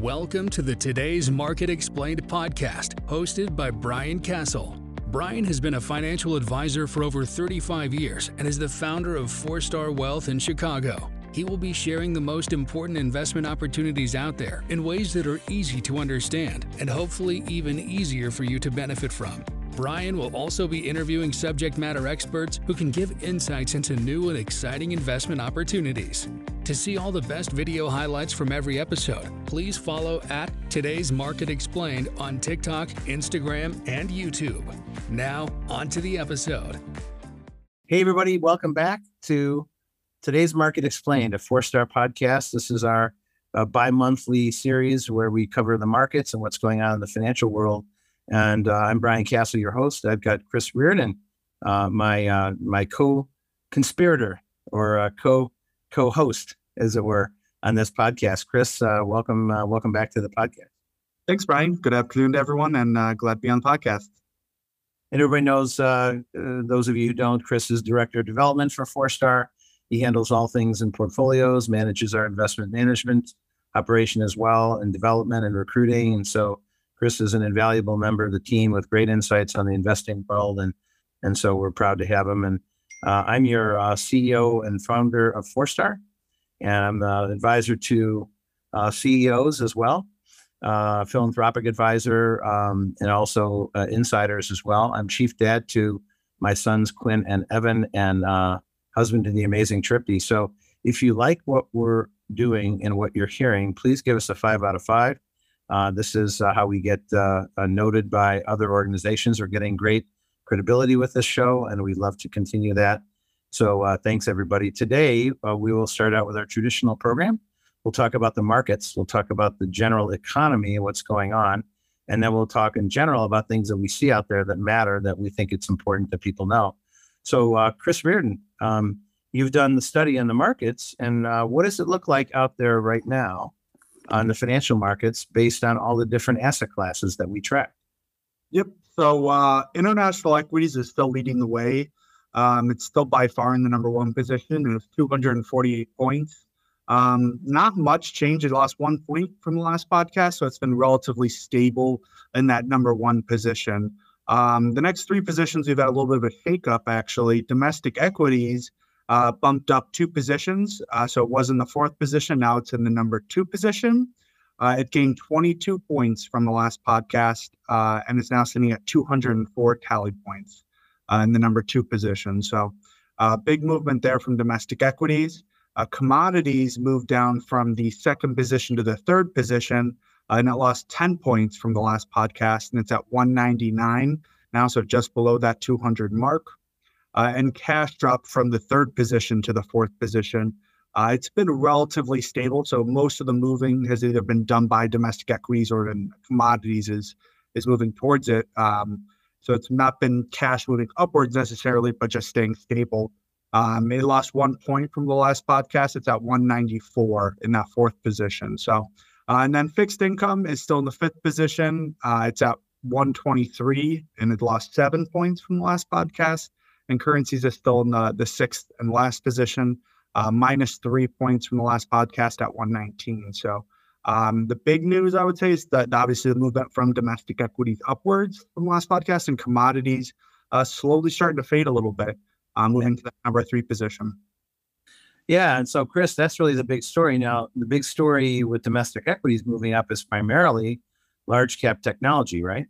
Welcome to the Today's Market Explained podcast, hosted by Brian Kasal. Brian has been a financial advisor for over 35 years and is the founder of Four Star Wealth in Chicago. He will be sharing the most important investment opportunities out there in ways that are easy to understand and hopefully even easier for you to benefit from. Brian will also be interviewing subject matter experts who can give insights into new and exciting investment opportunities. To see all the best video highlights from every episode, please follow at Today's Market Explained on TikTok, Instagram, and YouTube. Now, on to the episode. Hey, everybody, welcome back to Today's Market Explained, a four star podcast. This is our uh, bi monthly series where we cover the markets and what's going on in the financial world and uh, I'm Brian Kasal, your host. I've got Chris Reardon, uh, my uh, my co-conspirator or uh, co co-host, as it were, on this podcast. Chris, uh, welcome uh, welcome back to the podcast. Thanks, Brian. Good afternoon to everyone, and glad to be on the podcast. And everybody knows, those of you who don't, Chris is director of development for Four Star. He handles all things in portfolios, manages our investment management operation as well, and development and recruiting, and so Chris is an invaluable member of the team with great insights on the investing world, and and so we're proud to have him. And uh, I'm your uh, CEO and founder of Four Star, and I'm an advisor to uh, CEOs as well, uh, philanthropic advisor, um, and also uh, insiders as well. I'm chief dad to my sons Quinn and Evan, and husband to the amazing Tripty. So if you like what we're doing and what you're hearing, please give us a five out of five. Uh, this is uh, how we get uh, uh, noted by other organizations. We're getting great credibility with this show, and we'd love to continue that. So uh, thanks, everybody. Today, we will start out with our traditional program. We'll talk about the markets. We'll talk about the general economy what's going on. And then we'll talk in general about things that we see out there that matter that we think it's important that people know. So, Chris Reardon, um, you've done the study on the markets, and what does it look like out there right now? On the financial markets based on all the different asset classes that we track. Yep. So uh, international equities is still leading the way. Um, it's still by far in the number one position. It was 248 points. Um, not much change. It lost one point from the last podcast, so it's been relatively stable in that number one position. Um, the next three positions, we've had a little bit of a shakeup actually. Domestic equities uh, bumped up two positions. Uh, so it was in the fourth position. Now it's in the number two position. Uh, it gained 22 points from the last podcast uh, and is now sitting at 204 tally points uh, in the number two position. So uh, big movement there from domestic equities. commodities moved down from the second position to the third position, and it lost 10 points from the last podcast, and it's at 199 now, so just below that 200 mark uh, and cash dropped from the third position to the fourth position. Uh, it's been relatively stable, so most of the moving has either been done by domestic equities or in commodities is is moving towards it. Um, so it's not been cash moving upwards necessarily, but just staying stable. Um, it lost one point from the last podcast. It's at 194 in that fourth position. So, uh, and then fixed income is still in the fifth position. Uh, it's at 123 and it lost seven points from the last podcast and currencies is still in the, the sixth and last position, uh, minus three points from the last podcast at 119. So um, the big news I would say is that obviously the movement from domestic equities upwards from last podcast and commodities uh, slowly starting to fade a little bit, um, moving to the number three position. Yeah, and so Chris, that's really the big story. Now, the big story with domestic equities moving up is primarily large cap technology, right?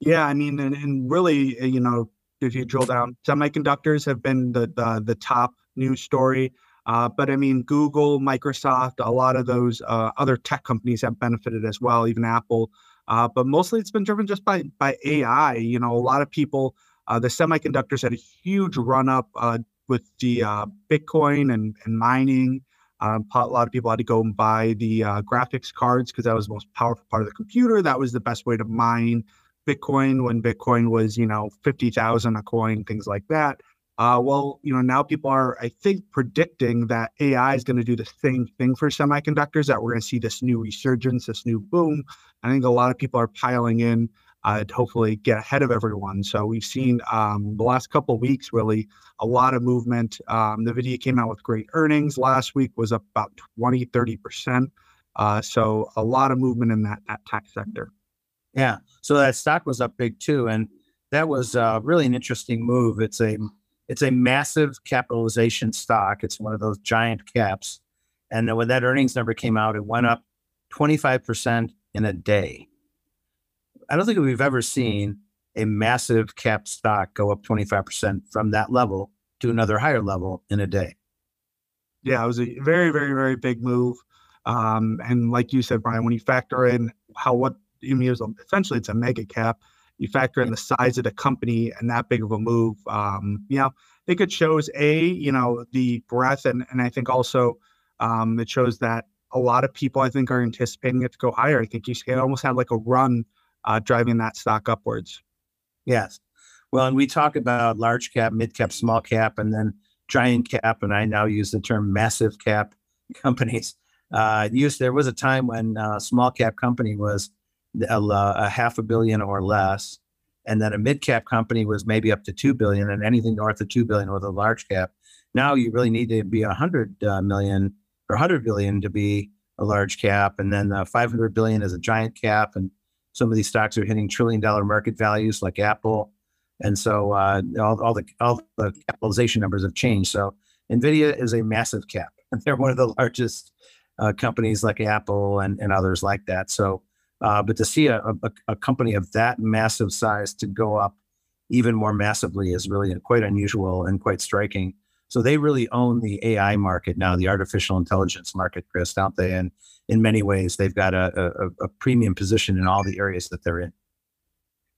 Yeah, I mean, and, and really, you know, if you drill down, semiconductors have been the the, the top news story. Uh, but I mean, Google, Microsoft, a lot of those uh, other tech companies have benefited as well, even Apple. Uh, but mostly it's been driven just by by AI. You know, a lot of people, uh, the semiconductors had a huge run up uh, with the uh, Bitcoin and, and mining. Um, a lot of people had to go and buy the graphics cards because that was the most powerful part of the computer. That was the best way to mine Bitcoin when Bitcoin was, you know, 50,000 a coin, things like that. Uh, well, you know, now people are, I think, predicting that AI is going to do the same thing for semiconductors, that we're going to see this new resurgence, this new boom. I think a lot of people are piling in uh, to hopefully get ahead of everyone. So we've seen um, the last couple of weeks really a lot of movement. Um, Nvidia came out with great earnings. Last week was up about 20, 30%. Uh, so a lot of movement in that, that tech sector. Yeah. So that stock was up big too. And that was uh, really an interesting move. It's a it's a massive capitalization stock. It's one of those giant caps. And when that earnings number came out, it went up 25% in a day. I don't think we've ever seen a massive cap stock go up 25% from that level to another higher level in a day. Yeah, it was a very, very, very big move. Um, and like you said, Brian, when you factor in how what I mean, essentially it's a mega cap. You factor in the size of the company and that big of a move. Um, you know, I think it shows a you know the breadth and and I think also um, it shows that a lot of people I think are anticipating it to go higher. I think you almost had like a run uh, driving that stock upwards. Yes. Well, and we talk about large cap, mid cap, small cap, and then giant cap, and I now use the term massive cap companies. Uh, used there was a time when uh, small cap company was a, a, half a billion or less, and then a mid cap company was maybe up to two billion, and anything north of two billion was a large cap. Now you really need to be a hundred uh, million or hundred billion to be a large cap, and then uh, five hundred billion is a giant cap, and some of these stocks are hitting trillion dollar market values like Apple. And so uh, all, all, the all the capitalization numbers have changed. So Nvidia is a massive cap. They're one of the largest uh, companies like Apple and, and others like that. So, uh, but to see a, a, a, company of that massive size to go up even more massively is really quite unusual and quite striking. So they really own the AI market now, the artificial intelligence market, Chris, don't they? And in many ways, they've got a, a, a premium position in all the areas that they're in.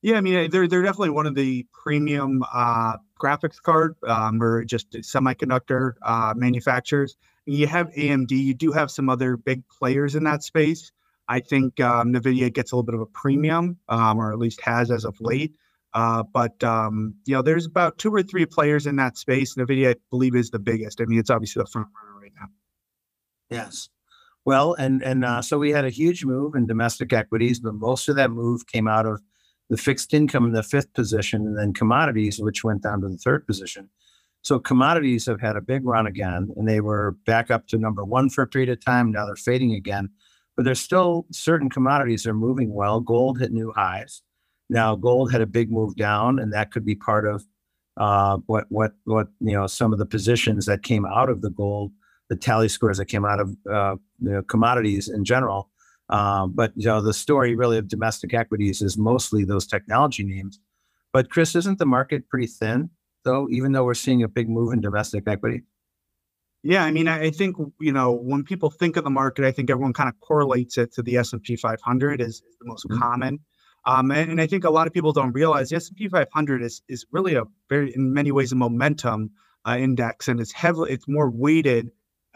Yeah, I mean, they're they're definitely one of the premium uh, graphics card um, or just semiconductor uh, manufacturers. You have AMD. You do have some other big players in that space. I think um, Nvidia gets a little bit of a premium, um, or at least has as of late. Uh, but um, you know, there's about two or three players in that space. Nvidia, I believe, is the biggest. I mean, it's obviously the front runner right now. Yes. Well, and and uh, so we had a huge move in domestic equities, but most of that move came out of the fixed income in the fifth position, and then commodities, which went down to the third position. So commodities have had a big run again, and they were back up to number one for a period of time. Now they're fading again, but there's still certain commodities are moving well. Gold hit new highs. Now, gold had a big move down, and that could be part of uh, what what what you know some of the positions that came out of the gold, the tally scores that came out of uh, you know, commodities in general. Um, but you know the story really of domestic equities is mostly those technology names. But Chris, isn't the market pretty thin though? Even though we're seeing a big move in domestic equity. Yeah, I mean, I think you know when people think of the market, I think everyone kind of correlates it to the S and P 500 is, is the most mm-hmm. common. Um, and, and, I think a lot of people don't realize the S&P 500 is is really a very, in many ways, a momentum uh, index, and it's heavily, it's more weighted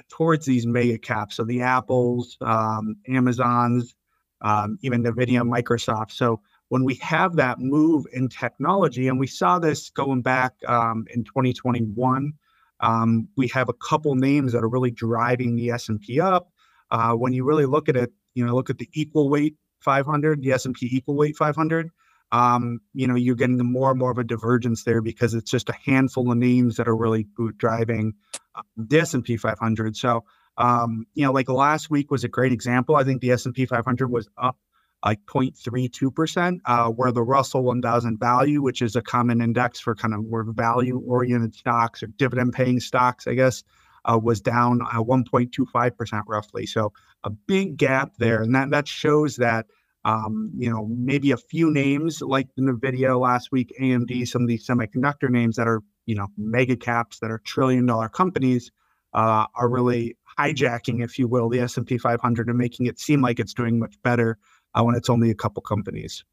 towards these mega caps, so the Apples, um, Amazons, um, even Nvidia, Microsoft. So when we have that move in technology, and we saw this going back um, in 2021, um, we have a couple names that are really driving the S&P up. Uh, when you really look at it, you know, look at the equal weight 500, the S&P equal weight 500, um, you know, you're getting more and more of a divergence there because it's just a handful of names that are really driving uh, the S&P 500. So, um, you know, like last week was a great example. I think the S&P 500 was up like 0.32%, uh, where the Russell 1000 value, which is a common index for kind of more value oriented stocks or dividend paying stocks, I guess, uh, was down uh, 1.25% roughly. So a big gap there. And that, that shows that, um, you know, maybe a few names like Nvidia last week, AMD, some of these semiconductor names that are, you know, mega caps that are trillion dollar companies uh, are really hijacking, if you will, the S&P 500 and making it seem like it's doing much better when it's only a couple companies.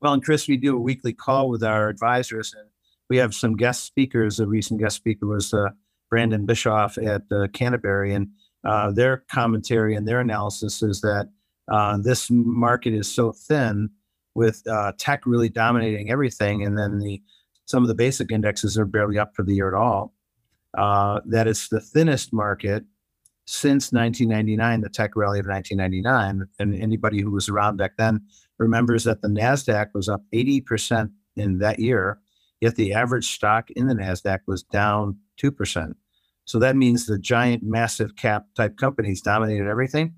Well, and Chris, we do a weekly call with our advisors, and we have some guest speakers. A recent guest speaker was uh, Brandon Bischoff at uh, Canterbury, and uh, their commentary and their analysis is that uh, this market is so thin, with uh, tech really dominating everything, and then the some of the basic indexes are barely up for the year at all. Uh, that it's the thinnest market since 1999, the tech rally of 1999. And anybody who was around back then remembers that the Nasdaq was up 80% in that year, yet the average stock in the Nasdaq was down 2%. So that means the giant, massive cap type companies dominated everything.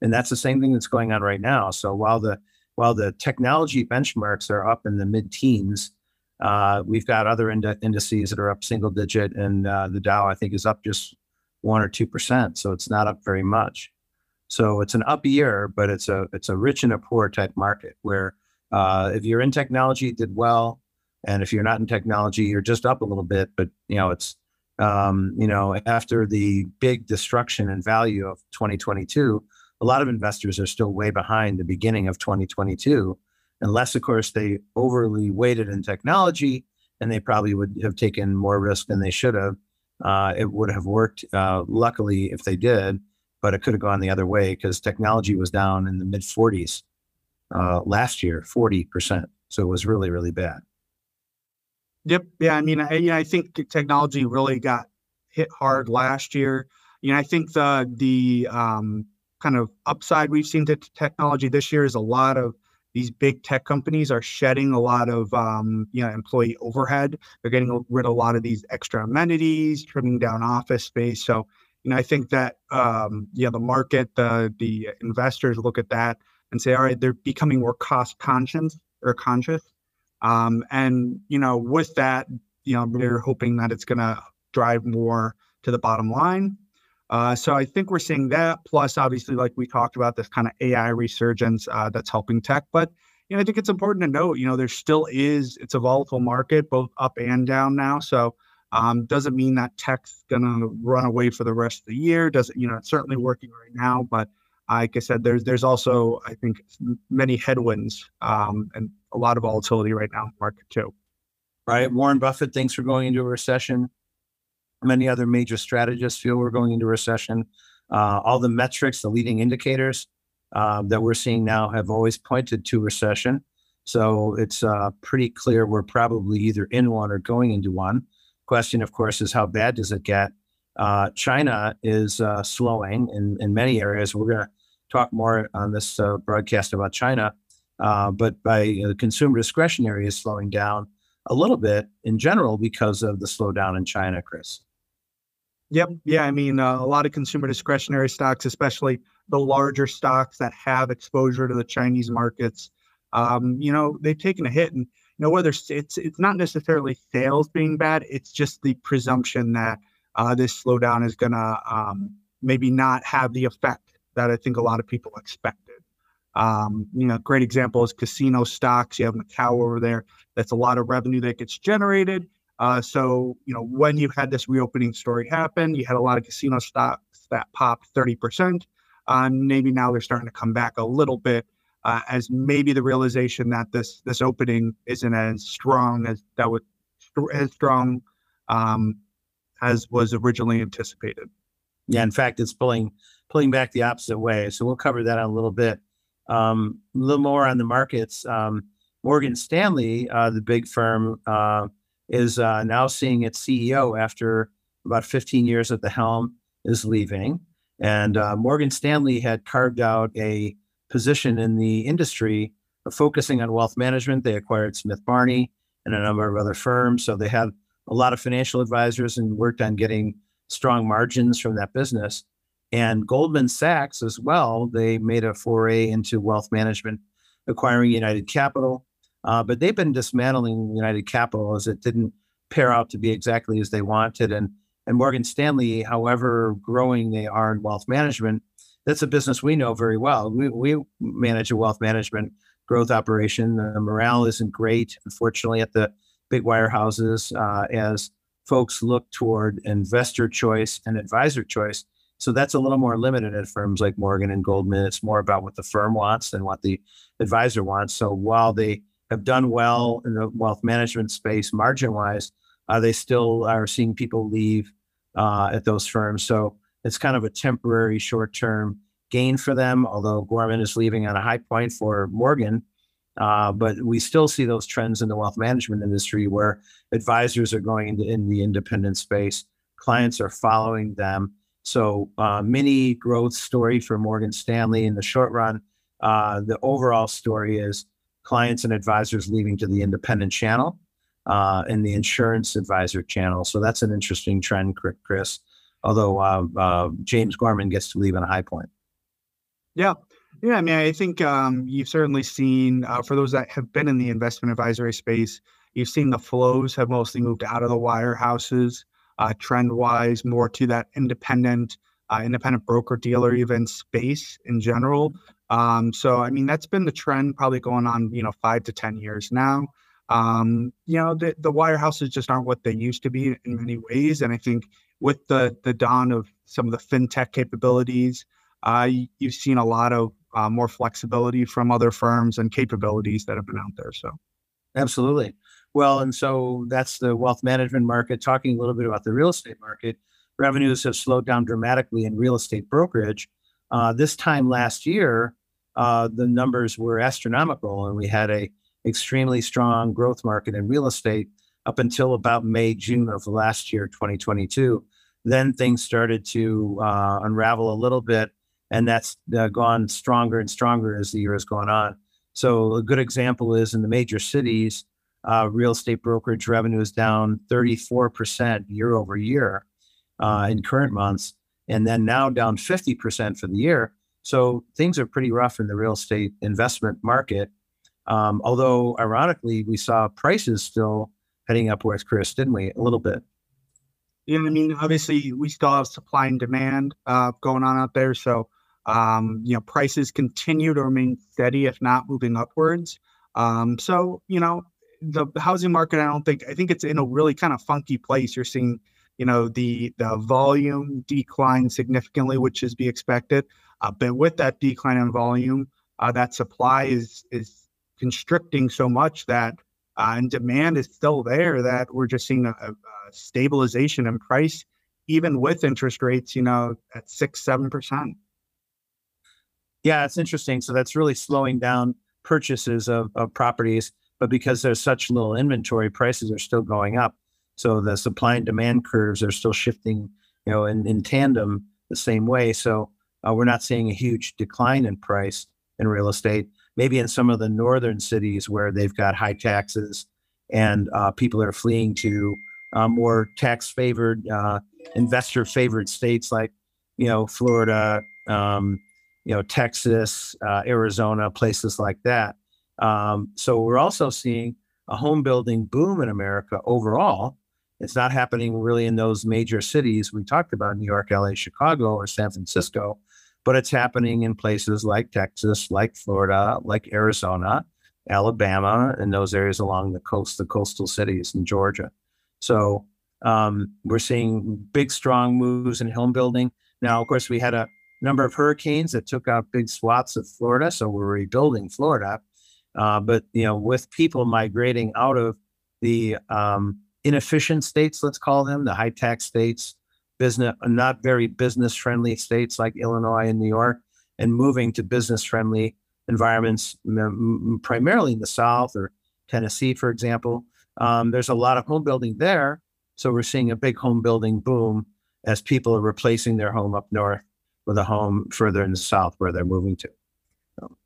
And that's the same thing that's going on right now. So while the while the technology benchmarks are up in the mid teens, uh, we've got other ind- indices that are up single digit, and uh, the Dow I think is up just one or two percent. So it's not up very much. So it's an up year, but it's a it's a rich and a poor type market where uh, if you're in technology, it did well, and if you're not in technology, you're just up a little bit. But you know it's um, you know after the big destruction in value of 2022 a lot of investors are still way behind the beginning of 2022, unless, of course, they overly weighted in technology and they probably would have taken more risk than they should have. Uh, it would have worked, uh, luckily, if they did, but it could have gone the other way because technology was down in the mid 40s uh, last year, 40%. So it was really, really bad. Yep. Yeah. I mean, I, I think technology really got hit hard last year. You know, I think the the um, kind of upside we've seen to technology this year is a lot of these big tech companies are shedding a lot of um, you know employee overhead. They're getting rid of a lot of these extra amenities, trimming down office space. So you know I think that um, you know the market, the the investors look at that and say, all right, they're becoming more cost conscious or conscious. Um, and you know with that, you know they're hoping that it's going to drive more to the bottom line uh, so I think we're seeing that. Plus, obviously, like we talked about, this kind of AI resurgence uh, that's helping tech. But you know, I think it's important to note, you know, there still is it's a volatile market, both up and down now. So um, doesn't mean that tech's gonna run away for the rest of the year. Doesn't you know? It's certainly working right now, but like I said, there's there's also I think many headwinds um, and a lot of volatility right now in the market too. Right, Warren Buffett thinks we're going into a recession. Many other major strategists feel we're going into recession. Uh, all the metrics, the leading indicators uh, that we're seeing now have always pointed to recession. So it's uh, pretty clear we're probably either in one or going into one. Question, of course, is how bad does it get? Uh, China is uh, slowing in, in many areas. We're going to talk more on this uh, broadcast about China. but by consumer discretionary is slowing down a little bit in general because of the slowdown in China, Chris. Yep. Yeah. I mean, uh, a lot of consumer discretionary stocks, especially the larger stocks that have exposure to the Chinese markets, um, you know, they've taken a hit. And, you know, whether it's, it's not necessarily sales being bad, it's just the presumption that uh, this slowdown is going to um, maybe not have the effect that I think a lot of people expected. Um, you know, great example is casino stocks. You have Macau over there. That's a lot of revenue that gets generated uh, so, you know, when you had this reopening story happen, you had a lot of casino stocks that popped 30%. Uh, maybe now they're starting to come back a little bit uh, as maybe the realization that this this opening isn't as strong as that was as strong um, as was originally anticipated. Yeah, in fact, it's pulling pulling back the opposite way. So we'll cover that a little bit. Um, a little more on the markets. Um, Morgan Stanley, uh, the big firm, uh, is uh, now seeing its CEO after about 15 years at the helm is leaving. And uh, Morgan Stanley had carved out a position in the industry focusing on wealth management. They acquired Smith Barney and a number of other firms. So they had a lot of financial advisors and worked on getting strong margins from that business. And Goldman Sachs as well, they made a foray into wealth management, acquiring United Capital uh, but they've been dismantling United Capital as it didn't pair out to be exactly as they wanted. And and Morgan Stanley, however growing they are in wealth management, that's a business we know very well. We, we manage a wealth management growth operation. The morale isn't great, unfortunately, at the big wirehouses uh, as folks look toward investor choice and advisor choice. So that's a little more limited at firms like Morgan and Goldman. It's more about what the firm wants than what the advisor wants. So while they have done well in the wealth management space margin wise, uh, they still are seeing people leave uh, at those firms. So it's kind of a temporary short term gain for them, although Gorman is leaving on a high point for Morgan. Uh, but we still see those trends in the wealth management industry where advisors are going into in the independent space, clients are following them. So, uh, mini growth story for Morgan Stanley in the short run. Uh, the overall story is clients and advisors leaving to the independent channel uh, and the insurance advisor channel. So that's an interesting trend, Chris. although uh, uh, James Gorman gets to leave on a high point. Yeah. Yeah, I mean, I think um, you've certainly seen, uh, for those that have been in the investment advisory space, you've seen the flows have mostly moved out of the wirehouses, uh, trend wise, more to that independent, uh, independent broker dealer even space in general. Um, so, I mean, that's been the trend probably going on, you know, five to 10 years now. Um, you know, the, the wirehouses just aren't what they used to be in many ways. And I think with the, the dawn of some of the fintech capabilities, uh, you've seen a lot of uh, more flexibility from other firms and capabilities that have been out there. So, absolutely. Well, and so that's the wealth management market. Talking a little bit about the real estate market, revenues have slowed down dramatically in real estate brokerage. Uh, this time last year, uh, the numbers were astronomical, and we had a extremely strong growth market in real estate up until about May, June of last year, 2022. Then things started to uh, unravel a little bit and that's uh, gone stronger and stronger as the year has gone on. So a good example is in the major cities, uh, real estate brokerage revenue is down 34% year over year uh, in current months, and then now down 50% for the year. So things are pretty rough in the real estate investment market. Um, although, ironically, we saw prices still heading upwards, Chris, didn't we? A little bit. Yeah, I mean, obviously, we still have supply and demand uh, going on out there. So um, you know, prices continue to remain steady, if not moving upwards. Um, so, you know, the housing market, I don't think, I think it's in a really kind of funky place. You're seeing, you know, the the volume decline significantly, which is be expected. Uh, but with that decline in volume, uh, that supply is is constricting so much that uh, and demand is still there that we're just seeing a, a stabilization in price, even with interest rates, you know, at six, seven percent. Yeah, it's interesting. So that's really slowing down purchases of, of properties, but because there's such little inventory, prices are still going up. So the supply and demand curves are still shifting, you know, in, in tandem the same way. So uh, we're not seeing a huge decline in price in real estate. Maybe in some of the northern cities where they've got high taxes and uh, people are fleeing to uh, more tax favored, uh, investor favored states like, you know, Florida, um, you know, Texas, uh, Arizona, places like that. Um, so we're also seeing a home building boom in America overall. It's not happening really in those major cities we talked about New York, LA, Chicago, or San Francisco, but it's happening in places like Texas, like Florida, like Arizona, Alabama, and those areas along the coast, the coastal cities in Georgia. So um, we're seeing big, strong moves in home building. Now, of course, we had a number of hurricanes that took out big swaths of Florida. So we're rebuilding Florida. Uh, but you know, with people migrating out of the um, inefficient states, let's call them the high tax states, business not very business friendly states like Illinois and New York, and moving to business friendly environments, primarily in the South or Tennessee, for example. Um, there's a lot of home building there, so we're seeing a big home building boom as people are replacing their home up north with a home further in the south where they're moving to. So.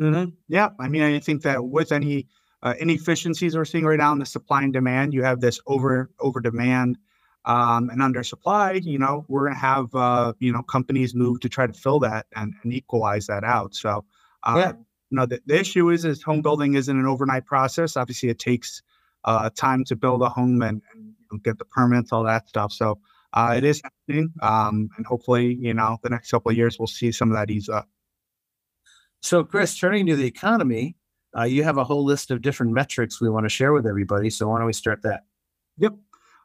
Mm-hmm. Yeah, I mean, I think that with any uh, inefficiencies we're seeing right now in the supply and demand, you have this over over demand um, and under supply. You know, we're going to have uh, you know companies move to try to fill that and, and equalize that out. So, uh, yeah. you know, the, the issue is is home building isn't an overnight process. Obviously, it takes uh, time to build a home and, and you know, get the permits, all that stuff. So uh, it is happening, um, and hopefully, you know, the next couple of years we'll see some of that ease up. So, Chris, turning to the economy, uh, you have a whole list of different metrics we want to share with everybody. So, why don't we start that? Yep.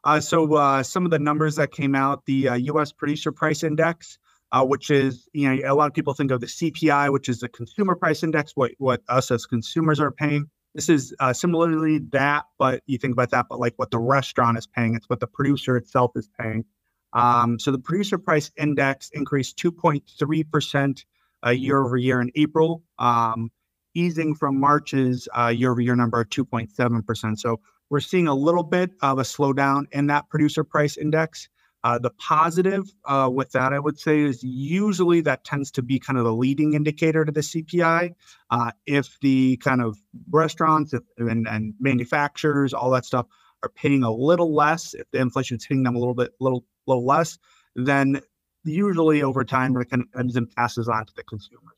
Uh, so, uh, some of the numbers that came out, the U.S. Uh, Producer Price Index, uh, which is, you know, a lot of people think of the CPI, which is the Consumer Price Index, what what us as consumers are paying. This is uh, similarly that, but you think about that, but like what the restaurant is paying, it's what the producer itself is paying. Um, so the producer price index increased 2.3% uh, year over year in April, um, easing from March's uh, year over year number of 2.7%. So we're seeing a little bit of a slowdown in that producer price index. Uh, the positive uh, with that, I would say, is usually that tends to be kind of the leading indicator to the CPI. Uh, if the kind of restaurants and, and manufacturers, all that stuff, are paying a little less, if the inflation is hitting them a little bit, little little less, then usually over time it kind of passes on to the consumer.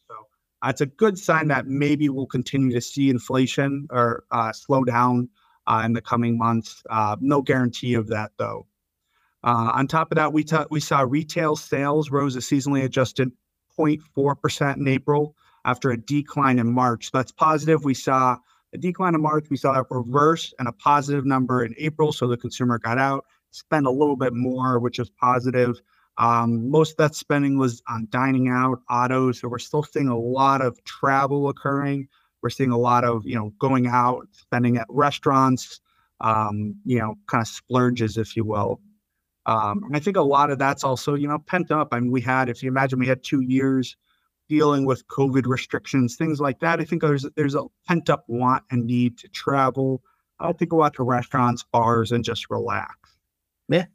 Uh, it's a good sign that maybe we'll continue to see inflation or uh, slow down uh, in the coming months. Uh, no guarantee of that though. Uh, on top of that, we, t- we saw retail sales rose a seasonally adjusted 0.4% in April after a decline in March. So that's positive. We saw a decline in March. We saw a reverse and a positive number in April. So the consumer got out, spent a little bit more, which is positive. Um, most of that spending was on dining out, autos. So we're still seeing a lot of travel occurring. We're seeing a lot of, you know, going out, spending at restaurants, um, you know, kind of splurges, if you will. Um, and I think a lot of that's also, you know, pent up. I mean, we had, if you imagine, we had two years dealing with COVID restrictions, things like that. I think there's there's a pent up want and need to travel, uh, to go out to restaurants, bars, and just relax. Yeah.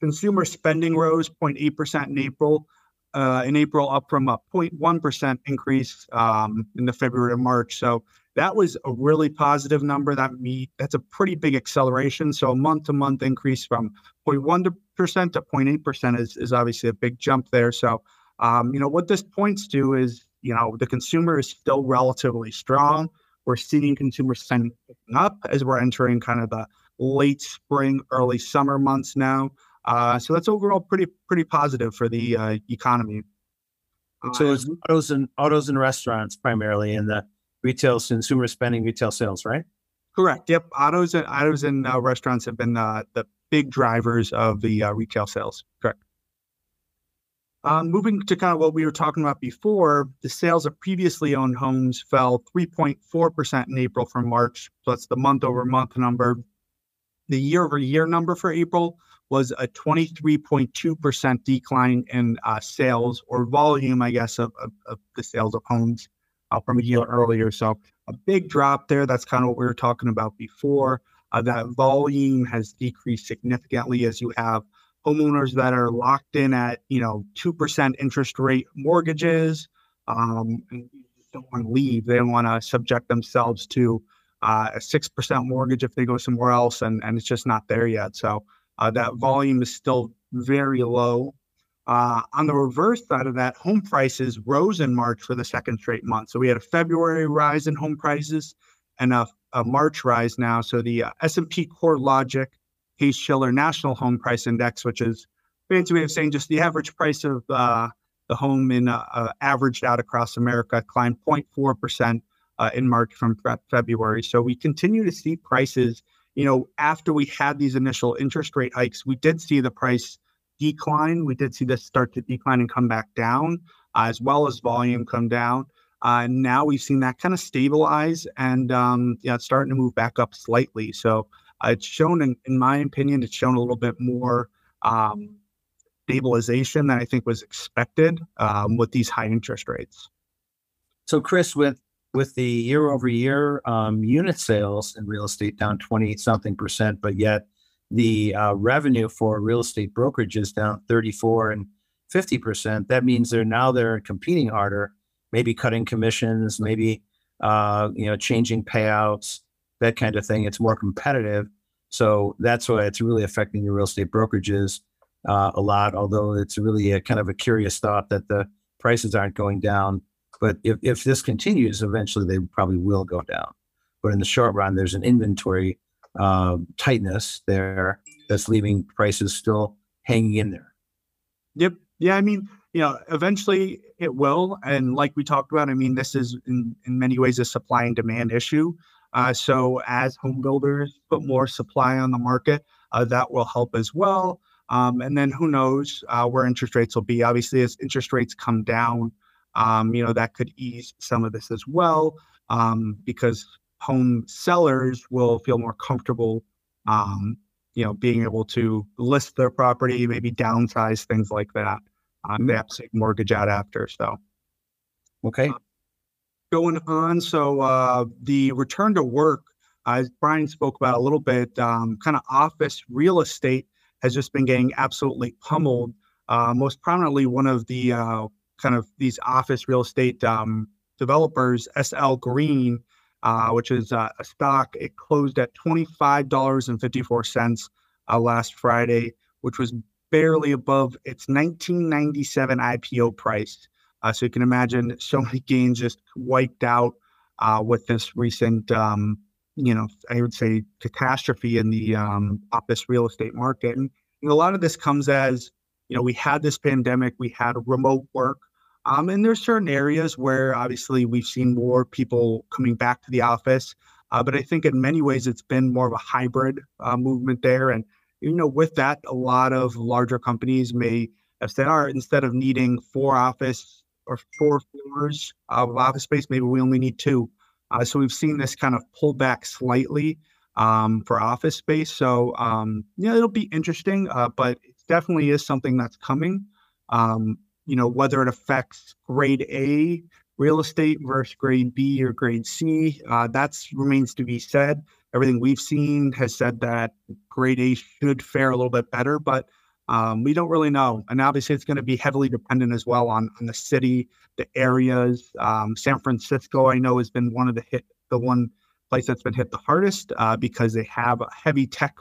Consumer spending rose 0.8% in April. Uh, in April, up from a 0.1% increase um, in the February and March. So that was a really positive number. That me that's a pretty big acceleration. So a month to month increase from 0.1% to 0.8% is, is obviously a big jump there. So um, you know, what this points to is, you know, the consumer is still relatively strong. We're seeing consumer spending up as we're entering kind of the late spring, early summer months now. Uh, so that's overall pretty pretty positive for the uh, economy. So it's um, autos and autos and restaurants primarily, and the retail consumer spending, retail sales, right? Correct. Yep. Autos and autos and uh, restaurants have been uh, the big drivers of the uh, retail sales. Correct. Um, moving to kind of what we were talking about before, the sales of previously owned homes fell 3.4% in April from March. So that's the month over month number. The year over year number for April was a 23.2% decline in uh, sales or volume, I guess, of, of, of the sales of homes uh, from a year earlier. So a big drop there. That's kind of what we were talking about before. Uh, that volume has decreased significantly as you have homeowners that are locked in at you know two percent interest rate mortgages um, and don't want to leave. They don't want to subject themselves to uh, a six percent mortgage if they go somewhere else, and and it's just not there yet. So uh, that volume is still very low. Uh, on the reverse side of that, home prices rose in March for the second straight month. So we had a February rise in home prices and a, a March rise now. So the uh, S&P Core Logic Case-Shiller National Home Price Index, which is fancy way of saying just the average price of uh, the home in uh, uh averaged out across America climbed 0.4 percent uh, in March from February. So we continue to see prices. You know, after we had these initial interest rate hikes, we did see the price decline. We did see this start to decline and come back down, uh, as well as volume come down. Uh, now we've seen that kind of stabilize and um, yeah, it's starting to move back up slightly. So uh, it's shown, in, in my opinion, it's shown a little bit more um, stabilization than I think was expected um, with these high interest rates. So, Chris, with with the year over year um, unit sales in real estate down 20 something percent, but yet the uh, revenue for real estate brokerage is down 34 and 50 percent. That means they're now they're competing harder, maybe cutting commissions, maybe uh, you know changing payouts that kind of thing. It's more competitive. So that's why it's really affecting the real estate brokerages uh, a lot, although it's really a kind of a curious thought that the prices aren't going down. But if, if this continues, eventually they probably will go down. But in the short run, there's an inventory uh, tightness there that's leaving prices still hanging in there. Yep. Yeah. I mean, you know, eventually it will. And like we talked about, I mean, this is in, in many ways a supply and demand issue. Uh, so as home builders put more supply on the market, uh, that will help as well. Um, and then who knows uh, where interest rates will be? Obviously, as interest rates come down, um, you know that could ease some of this as well, um, because home sellers will feel more comfortable, um, you know, being able to list their property, maybe downsize things like that. Um, they have to take mortgage out after. So, okay. Uh, going on. So uh, the return to work, as Brian spoke about a little bit, um, kind of office real estate has just been getting absolutely pummeled. Uh, most prominently, one of the uh, kind of these office real estate um, developers, SL Green, uh, which is uh, a stock, it closed at twenty five dollars and fifty four cents uh, last Friday, which was barely above its 1997 IPO price. Uh, so you can imagine so many gains just wiped out uh, with this recent, um, you know, I would say catastrophe in the um, office real estate market. And, and, a lot of this comes as, you know, we had this pandemic, we had remote work. Um, and there's certain areas where obviously we've seen more people coming back to the office. Uh, but I think in many ways it's been more of a hybrid uh, movement there. And, you know, with that, a lot of larger companies may have said, all right, instead of needing four office or four floors of office space, maybe we only need two. Uh, so we've seen this kind of pull back slightly um, for office space. So, um, yeah, it'll be interesting, uh, but it definitely is something that's coming. Um, you know, whether it affects grade A real estate versus grade B or grade C. Uh, that remains to be said. Everything we've seen has said that grade A should fare a little bit better, but um, we don't really know. And obviously, it's going to be heavily dependent as well on, on the city, the areas. Um, San Francisco, I know, has been one of the hit, the one place that's been hit the hardest uh, because they have heavy tech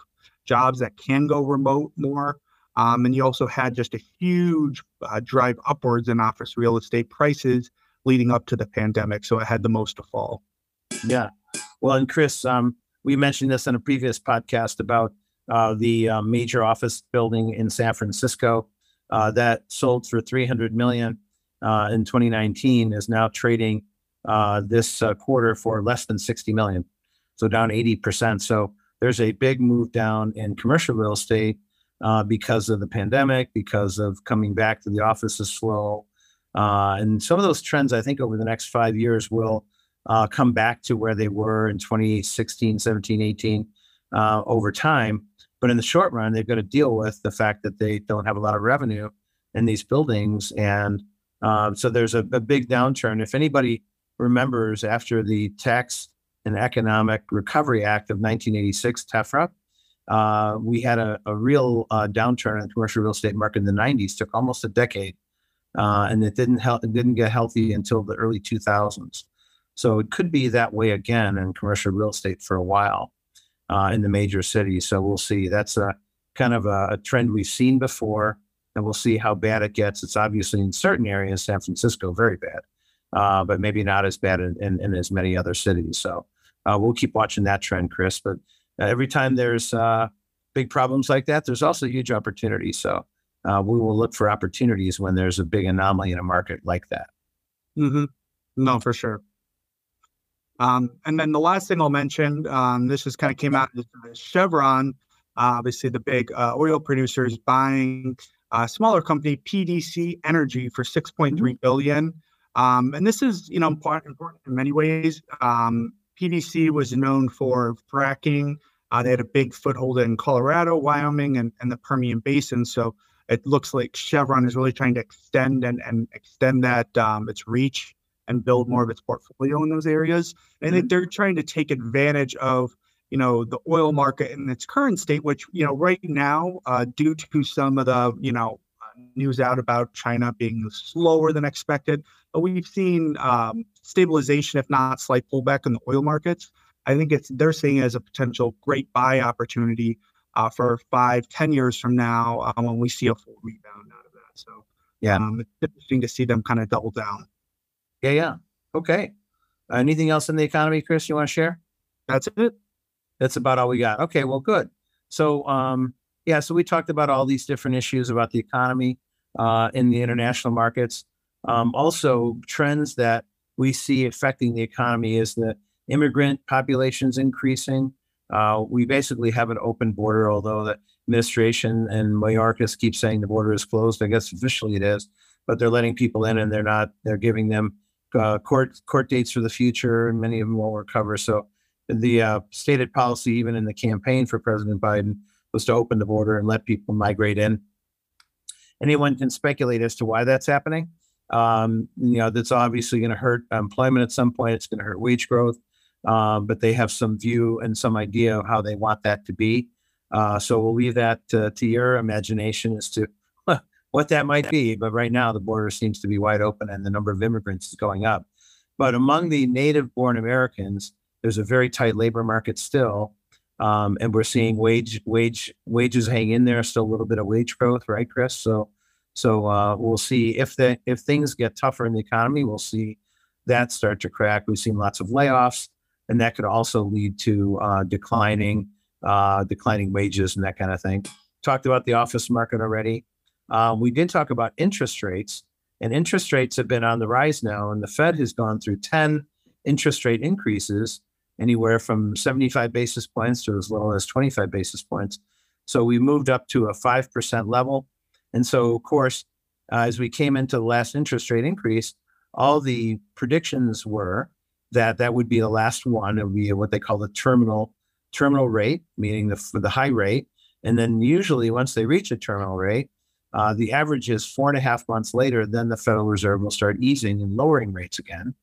jobs that can go remote more. Um, and you also had just a huge uh, drive upwards in office real estate prices leading up to the pandemic. So it had the most to fall. Yeah. Well, and Chris, um, we mentioned this in a previous podcast about uh, the uh, major office building in San Francisco uh, that sold for 300 million uh, in 2019 is now trading uh, this quarter for less than 60 million, so down 80 percent. So there's a big move down in commercial real estate because of the pandemic, because of coming back to the office is slow, uh, and some of those trends, I think, over the next five years will uh, come back to where they were in 2016, 17, 18 uh, over time. But in the short run, they've got to deal with the fact that they don't have a lot of revenue in these buildings. And uh, so there's a, a, big downturn. If anybody remembers after the Tax and Economic Recovery Act of 1986, TEFRA, uh, we had a, a real uh, downturn in the commercial real estate market in the 90s, took almost a decade uh, and it didn't help. It didn't get healthy until the early 2000s. So it could be that way again in commercial real estate for a while uh, in the major cities. So we'll see. That's a kind of a, a, trend we've seen before, and we'll see how bad it gets. It's obviously in certain areas, San Francisco, very bad, uh, but maybe not as bad in, in, in, as many other cities. So uh, we'll keep watching that trend, Chris. But every time there's uh, big problems like that, there's also huge opportunities. So uh, we will look for opportunities when there's a big anomaly in a market like that. Mm-hmm. No, for sure. Um, and then the last thing I'll mention, um, this just kind of came out Chevron, uh, obviously the big uh, oil producers buying a smaller company, PDC Energy, for 6.3 mm-hmm. Um, and this is, you know, important, important in many ways. Um, PDC was known for fracking. Uh, they had a big foothold in Colorado, Wyoming, and, and the Permian Basin. So it looks like Chevron is really trying to extend and, and extend that um, its reach and build more of its portfolio in those areas. And mm-hmm. they're trying to take advantage of you know the oil market in its current state, which you know right now, uh, due to some of the you know news out about China being slower than expected, but we've seen um, stabilization, if not slight pullback in the oil markets. I think it's they're seeing it as a potential great buy opportunity uh, for five, ten years from now uh, when we see a full rebound out of that. So yeah, um, it's interesting to see them kind of double down. Yeah, yeah. Okay. Uh, anything else in the economy, Chris? You want to share? That's it. That's about all we got. Okay. Well, good. So, um, yeah. So we talked about all these different issues about the economy uh, in the international markets. Um, also, trends that we see affecting the economy is the immigrant populations increasing. Uh, we basically have an open border, although the administration and Mayorkas keep saying the border is closed. I guess officially it is, but they're letting people in and they're not. They're giving them uh, court court dates for the future, and many of them won't recover. So the uh, stated policy, even in the campaign for President Biden, was to open the border and let people migrate in. Anyone can speculate as to why that's happening. Um, you know, that's obviously going to hurt employment at some point. It's going to hurt wage growth um, but they have some view and some idea of how they want that to be. Uh, so we'll leave that to, to your imagination as to what that might be. But right now, the border seems to be wide open and the number of immigrants is going up. But among the native born Americans, there's a very tight labor market still. Um, and we're seeing wage wage wages hang in there, still a little bit of wage growth, right, Chris? So so uh, we'll see if the if things get tougher in the economy, we'll see that start to crack. We've seen lots of layoffs, and that could also lead to uh, declining uh, declining wages and that kind of thing. Talked about the office market already. Um, we did talk about interest rates, and interest rates have been on the rise now, and the Fed has gone through 10 interest rate increases, anywhere from 75 basis points to as little as 25 basis points. So we moved up to a 5% level. And so, of course, uh, as we came into the last interest rate increase, all the predictions were that that would be the last one. It would be what they call the terminal terminal rate, meaning the the high rate. And then usually, once they reach a terminal rate, uh, the average is four and a half months later, then the Federal Reserve will start easing and lowering rates again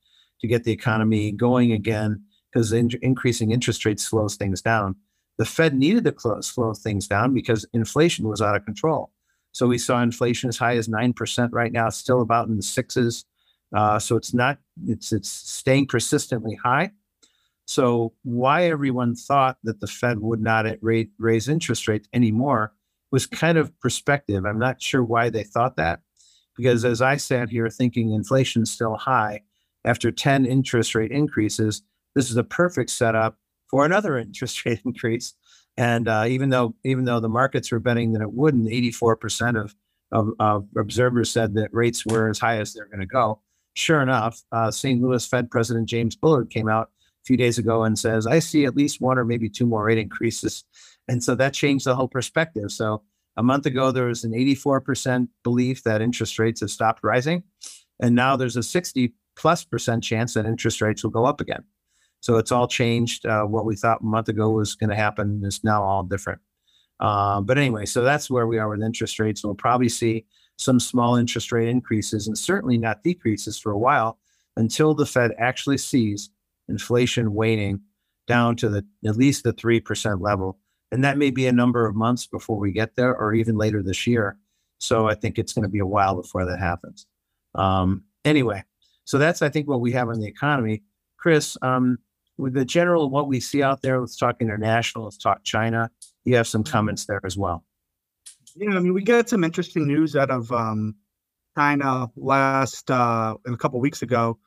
to get the economy going again because in- increasing interest rates slows things down. The Fed needed to cl- slow things down because inflation was out of control. So we saw inflation as high as 9% right now, still about in the sixes. Uh, so it's not, it's, it's staying persistently high. So why everyone thought that the Fed would not rate, raise interest rates anymore was kind of perspective. I'm not sure why they thought that, because as I sat here thinking inflation's still high, after 10 interest rate increases, this is a perfect setup for another interest rate increase. And uh, even though even though the markets were betting that it wouldn't, 84% of, of, observers said that rates were as high as they're going to go. Sure enough, uh, St. Louis Fed President James Bullard came out a few days ago and says, "I see at least one or maybe two more rate increases," and so that changed the whole perspective. So a month ago, there was an 84% belief that interest rates have stopped rising, and now there's a 60 plus percent chance that interest rates will go up again. So it's all changed. Uh, what we thought a month ago was going to happen is now all different. Uh, but anyway, so that's where we are with interest rates. We'll probably see some small interest rate increases and certainly not decreases for a while until the Fed actually sees inflation waning down to the at least the three percent level, and that may be a number of months before we get there, or even later this year. So I think it's going to be a while before that happens. Um, anyway, so that's, I think, what we have in the economy. Chris, um, with the general what we see out there, let's talk international, let's talk China. You have some comments there as well. Yeah, I mean, we got some interesting news out of um, China last uh, a couple weeks ago.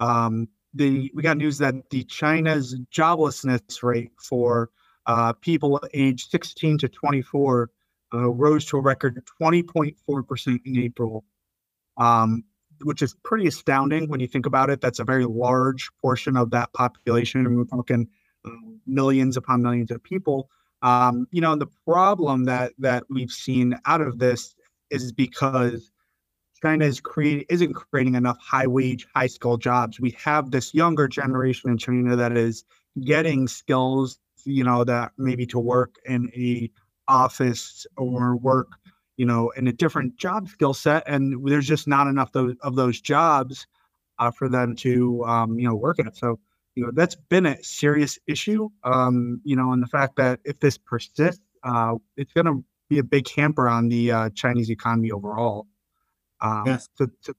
Um, the we got news that the China's joblessness rate for uh, people aged 16 to 24 uh, rose to a record 20.4 percent in April. Um, which is pretty astounding when you think about it. That's a very large portion of that population. And we're talking um, millions upon millions of people. Um, you know, and the problem that that we've seen out of this is because China is create, isn't creating enough high wage, high skill jobs. We have this younger generation in China that is getting skills, you know, that maybe to work in a office or work you know, in a different job skill set, and there's just not enough those, of those jobs uh, for them to, um, you know, work at. So, you know, that's been a serious issue. Um, you know, and the fact that if this persists, uh, it's going to be a big hamper on the uh, Chinese economy overall. Um, yes. So, so,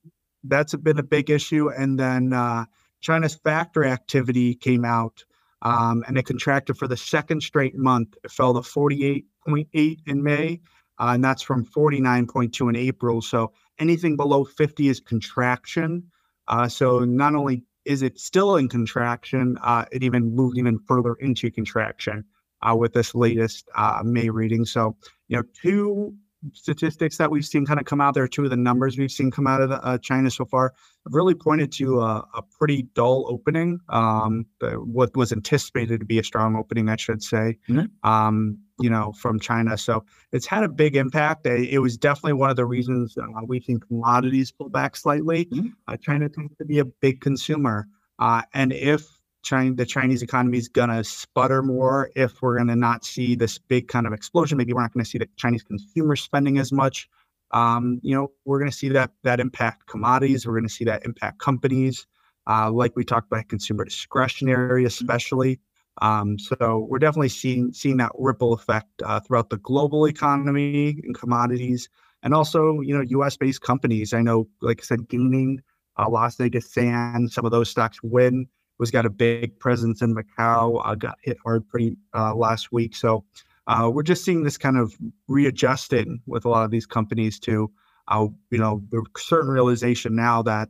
that's been a big issue. And then uh, China's factory activity came out. Um, and it contracted for the second straight month. It fell to 48.8 in May uh, and that's from 49.2 in April. So anything below 50 is contraction. Uh, so not only is it still in contraction, uh, it even moved even further into contraction uh, with this latest uh, May reading. So, you know, two statistics that we've seen kind of come out there, two of the numbers we've seen come out of the, uh, China so far have really pointed to a, a pretty dull opening. Um, what was anticipated to be a strong opening, I should say. Mm-hmm. Um, you know, from China. So it's had a big impact. It was definitely one of the reasons uh, we've seen commodities pull back slightly. Mm-hmm. Uh, China tends to be a big consumer. Uh, and if China, the Chinese economy is going to sputter more, if we're going to not see this big kind of explosion, maybe we're not going to see the Chinese consumer spending as much. Um, you know, we're going to see that that impact commodities. We're going to see that impact companies, uh, like we talked about consumer discretionary, mm-hmm. especially. Um, so we're definitely seeing seeing that ripple effect uh, throughout the global economy and commodities, and also you know U.S. based companies. I know, like I said, gaming, uh, Las Vegas Sands, some of those stocks. Wynn was got a big presence in Macau, uh, got hit hard pretty uh, last week. So uh, we're just seeing this kind of readjusting with a lot of these companies to, uh, you know, the certain realization now that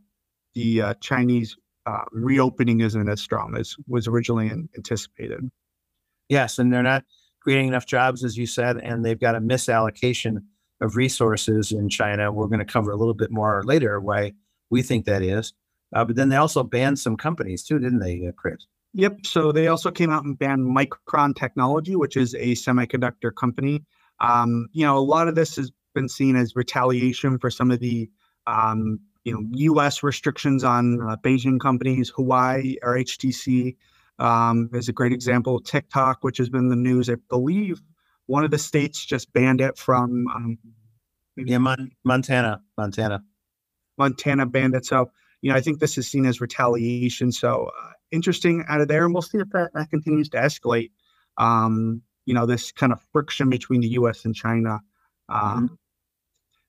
the Chinese uh, reopening isn't as strong as was originally anticipated. Yes, and they're not creating enough jobs, as you said, and they've got a misallocation of resources in China. We're going to cover a little bit more later why we think that is. Uh, but then they also banned some companies too, didn't they, uh, Chris? Yep. So they also came out and banned Micron Technology, which is a semiconductor company. Um, you know, a lot of this has been seen as retaliation for some of the, um, you know, U.S. restrictions on uh, Beijing companies. Huawei or HTC um, is a great example. TikTok, which has been in the news, I believe one of the states just banned it from. Um, yeah, Mon- Montana, Montana, Montana banned it. So you know, I think this is seen as retaliation. So uh, interesting out of there, and we'll see if that, that continues to escalate. Um, you know, this kind of friction between the U.S. and China. Um, mm-hmm.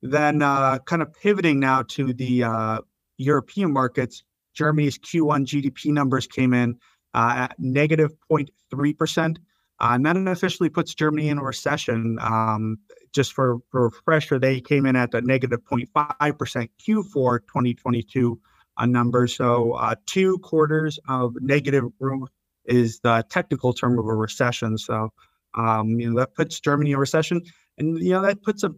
Then, uh, kind of pivoting now to the uh, European markets, Germany's Q1 GDP numbers came in uh, at negative 0.3 percent. Uh, and that officially puts Germany in a recession. Um, just for, for refresher, they came in at the negative 0.5% Q4 2022 a number. So uh, two quarters of negative growth is the technical term of a recession. So um, you know that puts Germany in a recession, and you know that puts a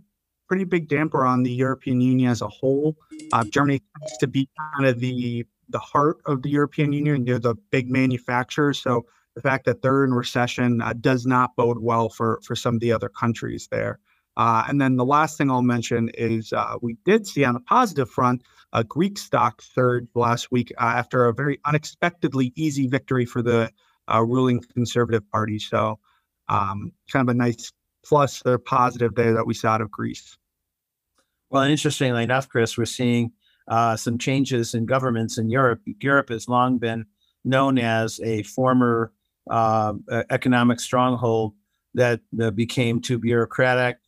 pretty big damper on the European Union as a whole. Uh, Germany tends to be kind of the the heart of the European Union. They're the big manufacturers, so the fact that they're in recession uh, does not bode well for for some of the other countries there. Uh, and then the last thing I'll mention is uh, we did see on the positive front a Greek stock surge last week uh, after a very unexpectedly easy victory for the uh, ruling Conservative Party. So, um, kind of a nice plus or positive there that we saw out of Greece. Well, interestingly enough, Chris, we're seeing uh, some changes in governments in Europe. Europe has long been known as a former uh, economic stronghold that became too bureaucratic,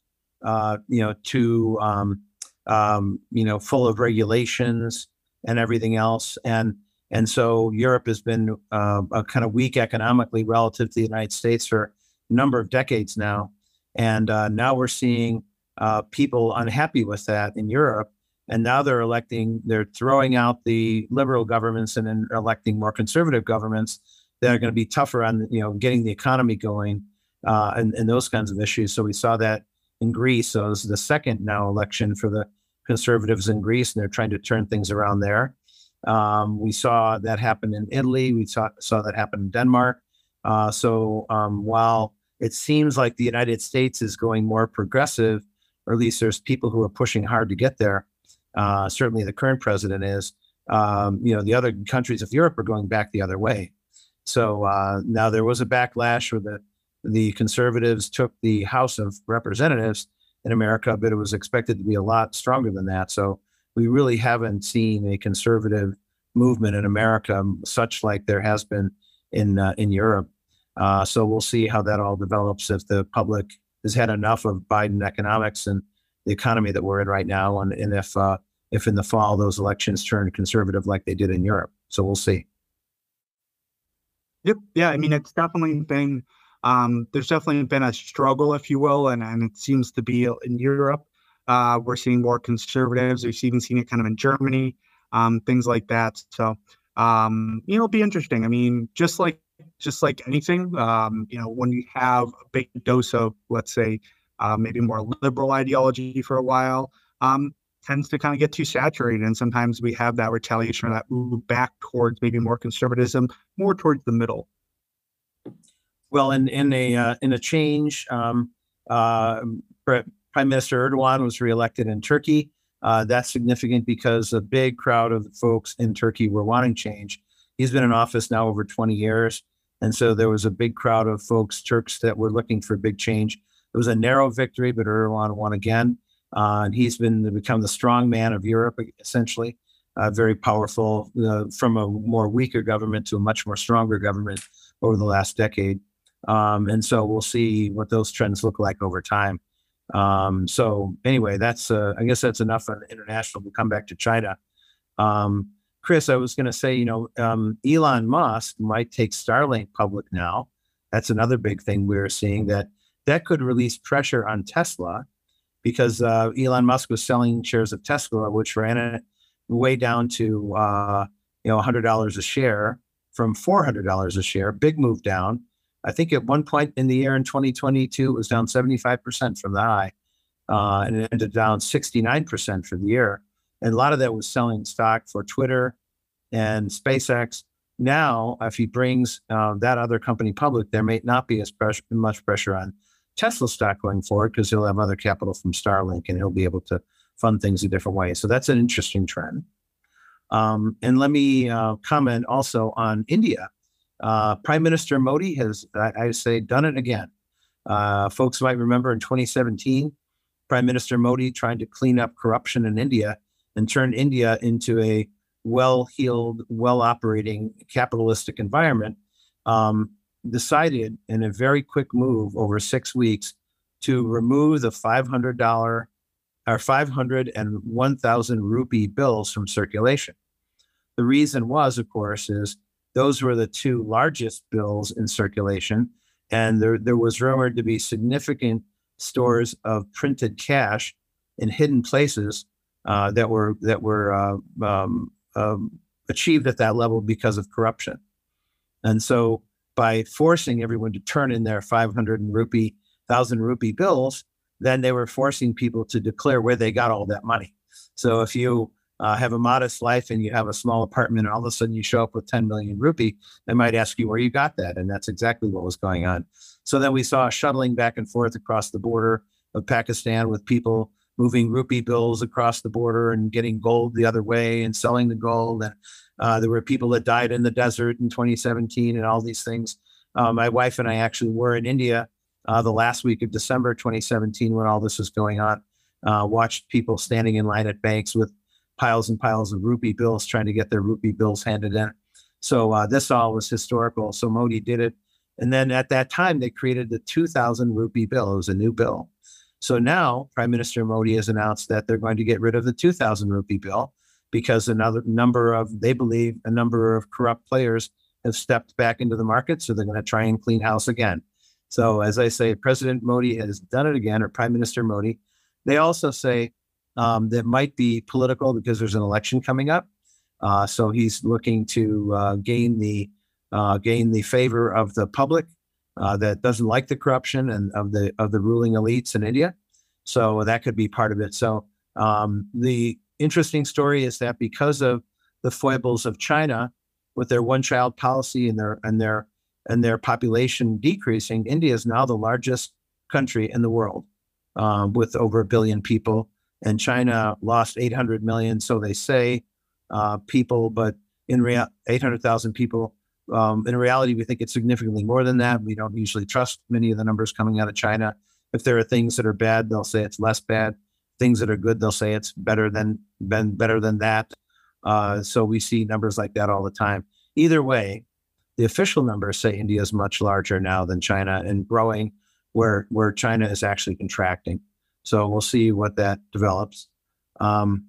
uh, you know, too um, um, you know, full of regulations and everything else. And and so Europe has been uh, kind of weak economically relative to the United States for a number of decades now. And uh, now we're seeing uh, people unhappy with that in Europe. And now they're electing, they're throwing out the liberal governments and then electing more conservative governments that are going to be tougher on, you know, getting the economy going uh, and, and those kinds of issues. So we saw that in Greece. So this is the second now election for the conservatives in Greece, and they're trying to turn things around there. Um, we saw that happen in Italy. We saw, saw that happen in Denmark. Uh, so um, while it seems like the United States is going more progressive, or at least there's people who are pushing hard to get there. Uh, certainly, the current president is. Um, you know, the other countries of Europe are going back the other way. So uh, now there was a backlash where the the conservatives took the House of Representatives in America, but it was expected to be a lot stronger than that. So we really haven't seen a conservative movement in America, such like there has been in uh, in Europe. Uh, so we'll see how that all develops if the public has had enough of Biden economics and the economy that we're in right now, and, and if uh, if in the fall those elections turn conservative like they did in Europe. So we'll see. Yep. Yeah. I mean, it's definitely been um, there's definitely been a struggle, if you will, and, and it seems to be in Europe. Uh, we're seeing more conservatives. We've even seen it kind of in Germany, um, things like that. So, um, you know, it'll be interesting. I mean, just like just like anything, um, you know, when you have a big dose of, let's say, uh, maybe more liberal ideology for a while, um, tends to kind of get too saturated. And sometimes we have that retaliation or that move back towards maybe more conservatism, more towards the middle. Well, in in a uh, in a change, um, uh, Prime Minister Erdogan was reelected in Turkey. Uh, that's significant because a big crowd of folks in Turkey were wanting change. He's been in office now over 20 years, and so there was a big crowd of folks, Turks, that were looking for big change. It was a narrow victory, but Erdogan won again, uh, and he's been become the strong man of Europe, essentially. Uh, very powerful uh, from a more weaker government to a much more stronger government over the last decade. Um, and so we'll see what those trends look like over time. Um, so anyway, that's uh, I guess that's enough on international. We'll come back to China. Um, Chris, I was going to say, you know, um, Elon Musk might take Starlink public now. That's another big thing we're seeing that that could release pressure on Tesla because uh, Elon Musk was selling shares of Tesla, which ran it way down to uh, you know $100 a share from $400 a share. Big move down. I think at one point in the year in 2022, it was down 75% from the high, uh, and it ended down 69% for the year. And a lot of that was selling stock for Twitter and SpaceX. Now, if he brings uh, that other company public, there may not be as much pressure on Tesla stock going forward because he'll have other capital from Starlink and he'll be able to fund things a different way. So that's an interesting trend. Um, and let me uh, comment also on India. Uh, Prime Minister Modi has, I, I say, done it again. Uh, folks might remember in 2017, Prime Minister Modi tried to clean up corruption in India and turned India into a well heeled, well operating capitalistic environment. Um, decided in a very quick move over six weeks to remove the $500 or 500 and 1,000 rupee bills from circulation. The reason was, of course, is those were the two largest bills in circulation, and there, there was rumored to be significant stores of printed cash in hidden places uh, that were that were uh, um, um, achieved at that level because of corruption. And so by forcing everyone to turn in their 500 rupee, 1,000 rupee bills, then they were forcing people to declare where they got all that money. So if you uh, have a modest life and you have a small apartment and all of a sudden you show up with 10 million rupee, they might ask you where you got that. And that's exactly what was going on. So then we saw shuttling back and forth across the border of Pakistan with people moving rupee bills across the border and getting gold the other way and selling the gold. And uh, there were people that died in the desert in 2017 and all these things. Uh, my wife and I actually were in India uh, the last week of December 2017 when all this was going on. Uh, watched people standing in line at banks with piles and piles of rupee bills trying to get their rupee bills handed in. So uh, this all was historical. So Modi did it. And then at that time, they created the 2000 rupee bill. It was a new bill. So now Prime Minister Modi has announced that they're going to get rid of the 2000 rupee bill because another number of, they believe, a number of corrupt players have stepped back into the market. So they're going to try and clean house again. So as I say, President Modi has done it again, or Prime Minister Modi. They also say um, that might be political because there's an election coming up. Uh, so he's looking to uh, gain the uh, gain the favor of the public uh, that doesn't like the corruption and of the of the ruling elites in India. So that could be part of it. So um, the interesting story is that because of the foibles of China with their one-child policy and their and their and their population decreasing, India is now the largest country in the world um, with over a billion people. And China lost 800 million, so they say, uh, people, but in real 800,000 people um, in reality, we think it's significantly more than that. We don't usually trust many of the numbers coming out of China. If there are things that are bad, they'll say it's less bad. Things that are good, they'll say it's better than been better than that. Uh, so we see numbers like that all the time. Either way, the official numbers say India is much larger now than China and growing, where where China is actually contracting. So we'll see what that develops. Um,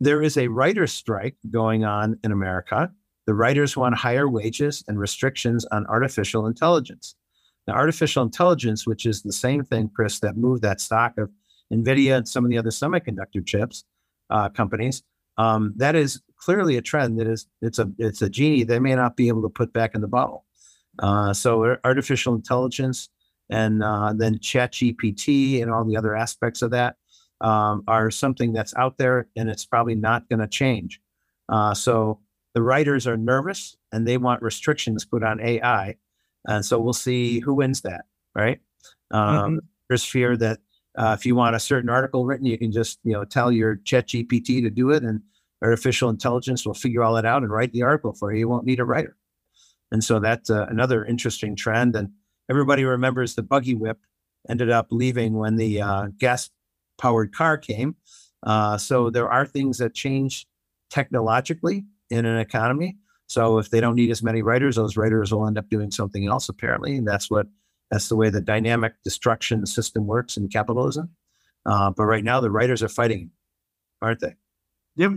there is a writer's strike going on in America. The writers want higher wages and restrictions on artificial intelligence. Now, artificial intelligence, which is the same thing, Chris, that moved that stock of NVIDIA and some of the other semiconductor chips uh, companies, um, that is clearly a trend that is it's a it's a genie they may not be able to put back in the bottle. Uh, so artificial intelligence and uh, then chat gpt and all the other aspects of that um, are something that's out there and it's probably not going to change uh, so the writers are nervous and they want restrictions put on AI. And so we'll see who wins that, right? Um, mm-hmm. There's fear that uh, if you want a certain article written, you can just you know tell your Chat GPT to do it, and artificial intelligence will figure all that out and write the article for you. You won't need a writer. And so that's uh, another interesting trend. And everybody remembers the buggy whip ended up leaving when the uh, gas powered car came. Uh, so there are things that change technologically in an economy. So if they don't need as many writers, those writers will end up doing something else apparently, and that's what that's the way the dynamic destruction system works in capitalism. Uh, but right now, the writers are fighting, aren't they? Yep.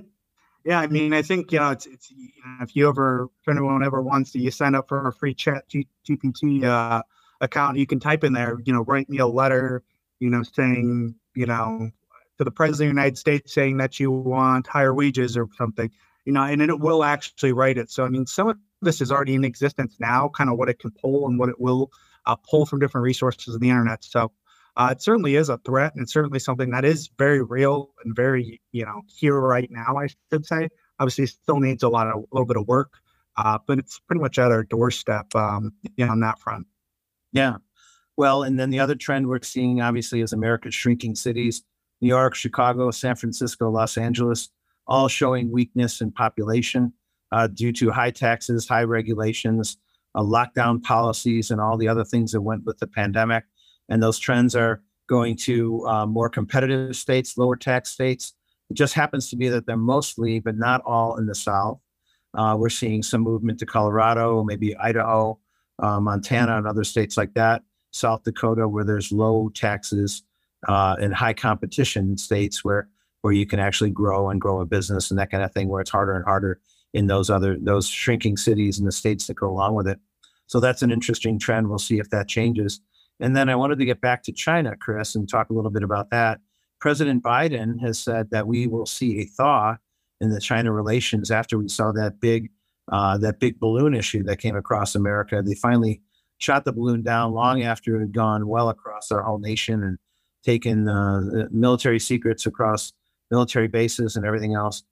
Yeah, I mean, I think you know, it's it's you know, if you ever, if anyone ever wants to, you sign up for a free Chat GPT uh, account. You can type in there, you know, write me a letter, you know, saying, you know, to the president of the United States, saying that you want higher wages or something, you know, and it will actually write it. So I mean, some of this is already in existence now, kind of what it can pull and what it will uh, pull from different resources of the internet. So uh, it certainly is a threat, and it's certainly something that is very real and very, you know, here right now. I should say. Obviously, still needs a lot of a little bit of work, uh, but it's pretty much at our doorstep um, you know, on that front. Yeah. Well, and then the other trend we're seeing, obviously, is America's shrinking cities: New York, Chicago, San Francisco, Los Angeles, all showing weakness in population uh, due to high taxes, high regulations, uh, lockdown policies, and all the other things that went with the pandemic. And those trends are going to uh, more competitive states, lower tax states. It just happens to be that they're mostly, but not all, in the South. Uh, we're seeing some movement to Colorado, maybe Idaho, uh, Montana, and other states like that. South Dakota, where there's low taxes uh, and high competition states where where you can actually grow and grow a business and that kind of thing, where it's harder and harder in those other those shrinking cities and the states that go along with it. So that's an interesting trend. We'll see if that changes. And then I wanted to get back to China, Chris, and talk a little bit about that. President Biden has said that we will see a thaw in the China relations after we saw that big uh, that big balloon issue that came across America. They finally shot the balloon down long after it had gone well across our whole nation and taken uh, military secrets across military bases and everything else.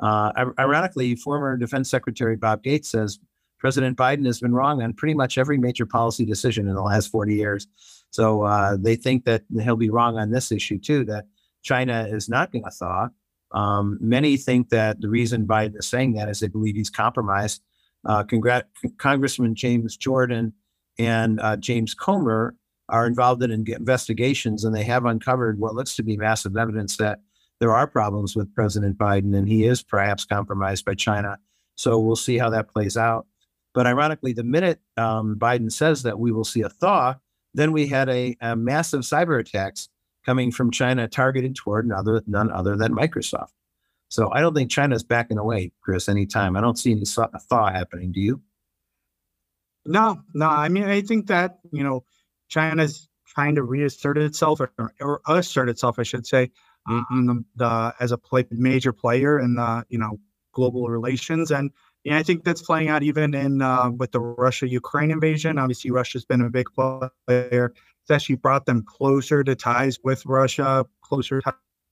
Uh, ironically, former Defense Secretary Bob Gates says President Biden has been wrong on pretty much every major policy decision in the last 40 years. So uh, they think that he'll be wrong on this issue too, that China is not going to thaw. Um, many think that the reason Biden is saying that is they believe he's compromised. Uh, congr- Congressman James Jordan and uh, James Comer are involved in investigations, and they have uncovered what looks to be massive evidence that there are problems with President Biden, and he is perhaps compromised by China. So we'll see how that plays out. But ironically, the minute um, Biden says that we will see a thaw, then we had a, a massive cyber attacks coming from China targeted toward none other, none other than Microsoft. So I don't think China's backing away, Chris, anytime. I don't see any thaw happening. Do you? No, no. I mean, I think that, you know, China's trying to reassert itself or, or assert itself, I should say, on the, the as a play, major player in the you know global relations, and yeah, I think that's playing out even in uh, with the Russia Ukraine invasion. Obviously, Russia's been a big player. It's actually brought them closer to ties with Russia, closer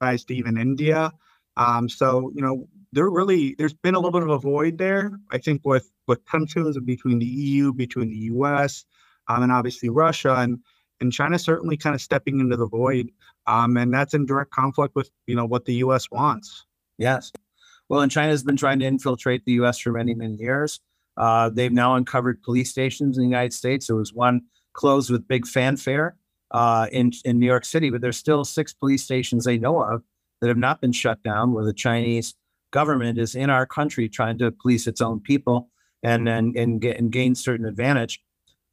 ties to even India. Um, so you know, there really there's been a little bit of a void there. I think with with tensions between the EU, between the U.S., um, and obviously Russia, and and China certainly kind of stepping into the void, um, and that's in direct conflict with you know what the U.S. wants. Yes, well, and China has been trying to infiltrate the U.S. for many many years. Uh, they've now uncovered police stations in the United States. There was one closed with big fanfare uh, in in New York City, but there's still six police stations they know of that have not been shut down, where the Chinese government is in our country trying to police its own people and and and, get, and gain certain advantage.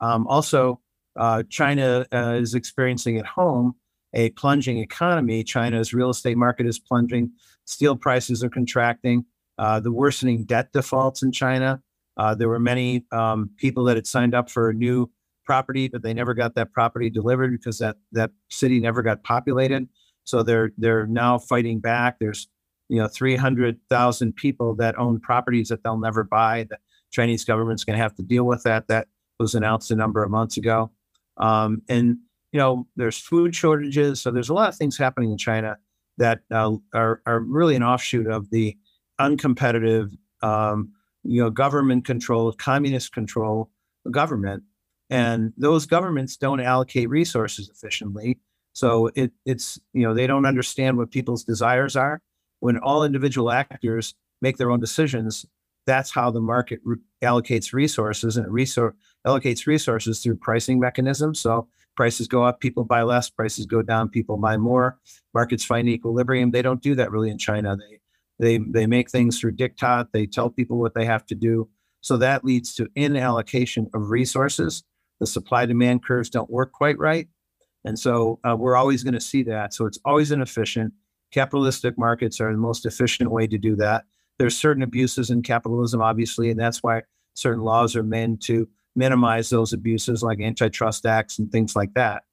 Um, also, uh, China uh, is experiencing at home a plunging economy. China's real estate market is plunging. Steel prices are contracting. Uh, the worsening debt defaults in China. Uh, there were many um, people that had signed up for a new property, but they never got that property delivered because that that city never got populated. So they're they're now fighting back. There's you know 300,000 people that own properties that they'll never buy. The Chinese government's going to have to deal with that. That was announced a number of months ago. Um, and you know, there's food shortages, so there's a lot of things happening in China that uh, are are really an offshoot of the uncompetitive, um, you know, government controlled, communist control government, and those governments don't allocate resources efficiently. So it, it's you know they don't understand what people's desires are. When all individual actors make their own decisions, that's how the market re- allocates resources, and it resor- allocates resources through pricing mechanisms. So prices go up, people buy less, prices go down, people buy more. Markets find equilibrium. They don't do that really in China. They they they make things through diktat. They tell people what they have to do. So that leads to inallocation of resources. The supply demand curves don't work quite right. And so uh, we're always going to see that. So it's always inefficient. Capitalistic markets are the most efficient way to do that. there's certain abuses in capitalism, obviously, and that's why certain laws are meant to minimize those abuses, like antitrust acts and things like that.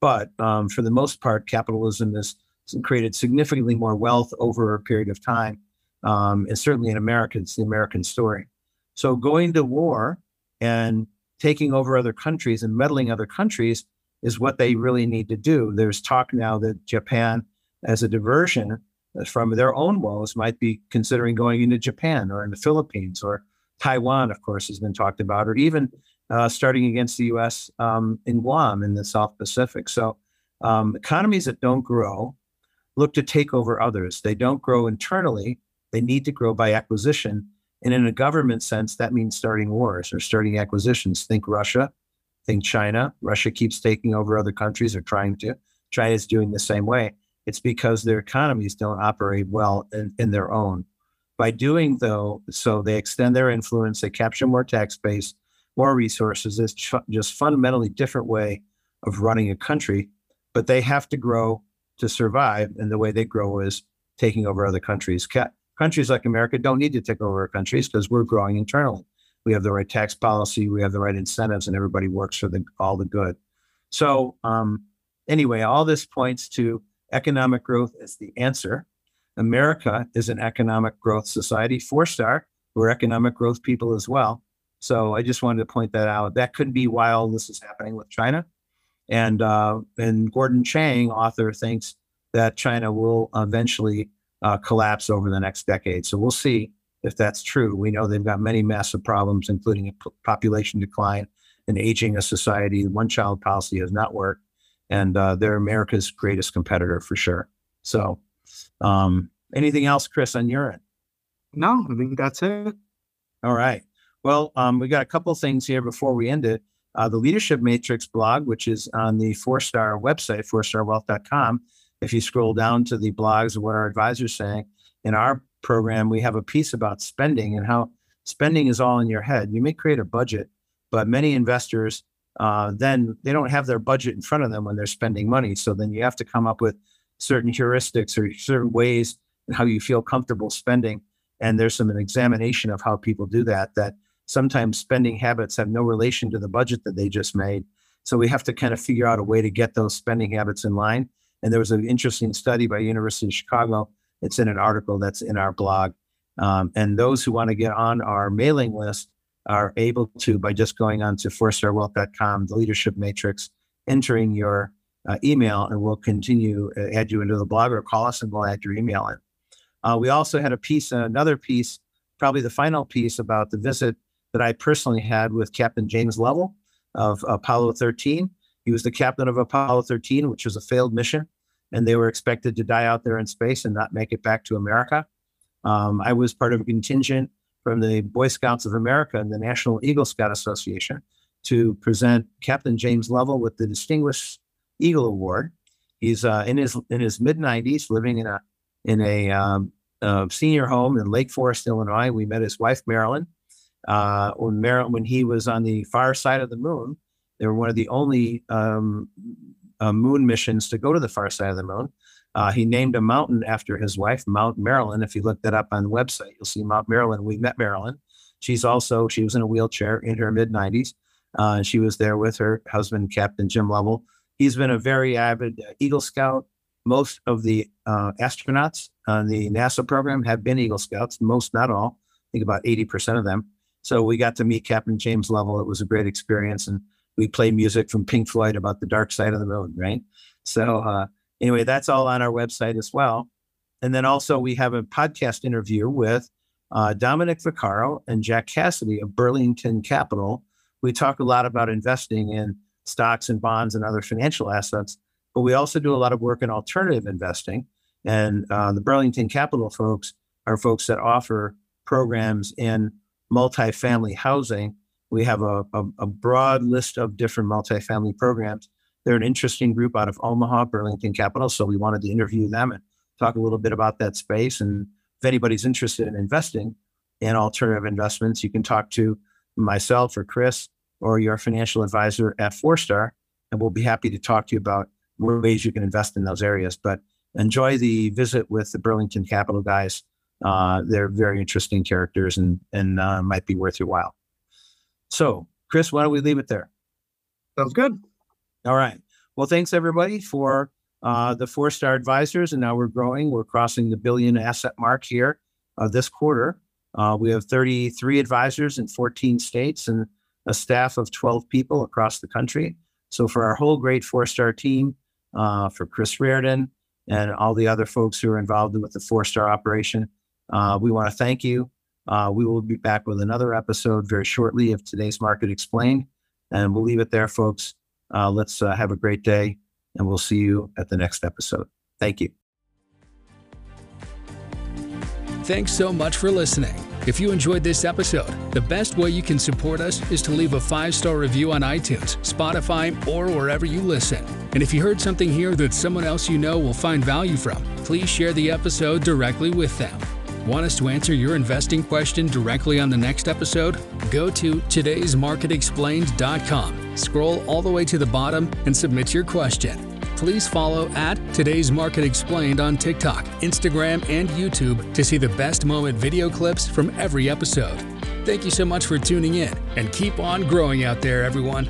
But um, for the most part, capitalism has created significantly more wealth over a period of time. Um, and certainly in America, it's the American story. So going to war and taking over other countries and meddling other countries is what they really need to do. There's talk now that Japan, as a diversion from their own woes, might be considering going into Japan or in the Philippines or Taiwan, of course, has been talked about, or even uh, starting against the U.S. Um, in Guam in the South Pacific. So um, economies that don't grow look to take over others. They don't grow internally. They need to grow by acquisition. And in a government sense, that means starting wars or starting acquisitions. Think Russia, think China. Russia keeps taking over other countries or trying to. China is doing the same way. It's because their economies don't operate well in, in their own. By doing though, so they extend their influence, they capture more tax base, more resources. It's just fundamentally different way of running a country, but they have to grow to survive. And the way they grow is taking over other countries. Ca- countries like America don't need to take over countries because we're growing internally. We have the right tax policy, we have the right incentives, and everybody works for the, all the good. So, um, anyway, all this points to economic growth as the answer. America is an economic growth society. Four star, we're economic growth people as well. So I just wanted to point that out. That could be while this is happening with China. And uh, and Gordon Chang, author, thinks that China will eventually uh, collapse over the next decade. So we'll see if that's true. We know they've got many massive problems, including a population decline and aging a society. The one child policy has not worked, and uh, they're America's greatest competitor for sure. So, um, anything else, Chris, on your end? No, I think that's it. All right. Well, um, we got a couple things here before we end it. Uh, the Leadership Matrix blog, which is on the Four Star website, fourstarwealth.com. If you scroll down to the blogs of what our advisors saying, in our program, we have a piece about spending and how spending is all in your head. You may create a budget, but many investors uh, then they don't have their budget in front of them when they're spending money. So then you have to come up with certain heuristics or certain ways and how you feel comfortable spending. And there's some an examination of how people do that. That sometimes spending habits have no relation to the budget that they just made. So we have to kind of figure out a way to get those spending habits in line. And there was an interesting study by University of Chicago. It's in an article that's in our blog. Um, and those who want to get on our mailing list are able to by just going on to fourstarwealth.com, the leadership matrix, entering your uh, email, and we'll continue uh, add you into the blog or call us and we'll add your email in. Uh, we also had a piece, another piece, probably the final piece about the visit that I personally had with Captain James Lovell of Apollo 13. He was the captain of Apollo 13, which was a failed mission, and they were expected to die out there in space and not make it back to America. Um, I was part of a contingent from the Boy Scouts of America and the National Eagle Scout Association to present Captain James Lovell with the Distinguished Eagle Award. He's uh, in his in his mid 90s, living in a in a um, senior home in Lake Forest, Illinois. We met his wife Marilyn, uh, when Marilyn, when he was on the far side of the moon, they were one of the only um, uh, moon missions to go to the far side of the moon. Uh, he named a mountain after his wife, Mount Marilyn. If you look that up on the website, you'll see Mount Marilyn. We met Marilyn. She's also she was in a wheelchair in her mid 90s. Uh, she was there with her husband, Captain Jim Lovell. He's been a very avid uh, Eagle Scout. Most of the uh, astronauts on the NASA program have been Eagle Scouts. Most, not all. I think about 80% of them. So we got to meet Captain James Lovell. It was a great experience. And we play music from Pink Floyd about the dark side of the moon, right? So uh, anyway, that's all on our website as well. And then also we have a podcast interview with uh, Dominic Vaccaro and Jack Cassidy of Burlington Capital. We talk a lot about investing in stocks and bonds and other financial assets, but we also do a lot of work in alternative investing. And uh, the Burlington Capital folks are folks that offer programs in multifamily housing. We have a, a, a, broad list of different multifamily programs. They're an interesting group out of Omaha, Burlington Capital. So we wanted to interview them and talk a little bit about that space. And if anybody's interested in investing in alternative investments, you can talk to myself or Chris or your financial advisor at Four Star, and we'll be happy to talk to you about ways you can invest in those areas. But enjoy the visit with the Burlington Capital guys uh, they're very interesting characters and and uh, might be worth your while. So, Chris, why don't we leave it there? Sounds good. All right. Well, thanks everybody for uh, the four star advisors, and now we're growing. We're crossing the billion asset mark here uh, this quarter. Uh, we have 33 advisors in 14 states and a staff of 12 people across the country. So, for our whole great four star team, uh, for Chris Reardon and all the other folks who are involved with the four star operation, uh, we want to thank you. Uh, we will be back with another episode very shortly of today's Market Explained. And we'll leave it there, folks. Uh, let's uh, have a great day, and we'll see you at the next episode. Thank you. Thanks so much for listening. If you enjoyed this episode, the best way you can support us is to leave a five star review on iTunes, Spotify, or wherever you listen. And if you heard something here that someone else you know will find value from, please share the episode directly with them. Want us to answer your investing question directly on the next episode? Go to today'smarketexplained.com, scroll all the way to the bottom, and submit your question. Please follow at Today's Market Explained on TikTok, Instagram, and YouTube to see the best moment video clips from every episode. Thank you so much for tuning in, and keep on growing out there, everyone.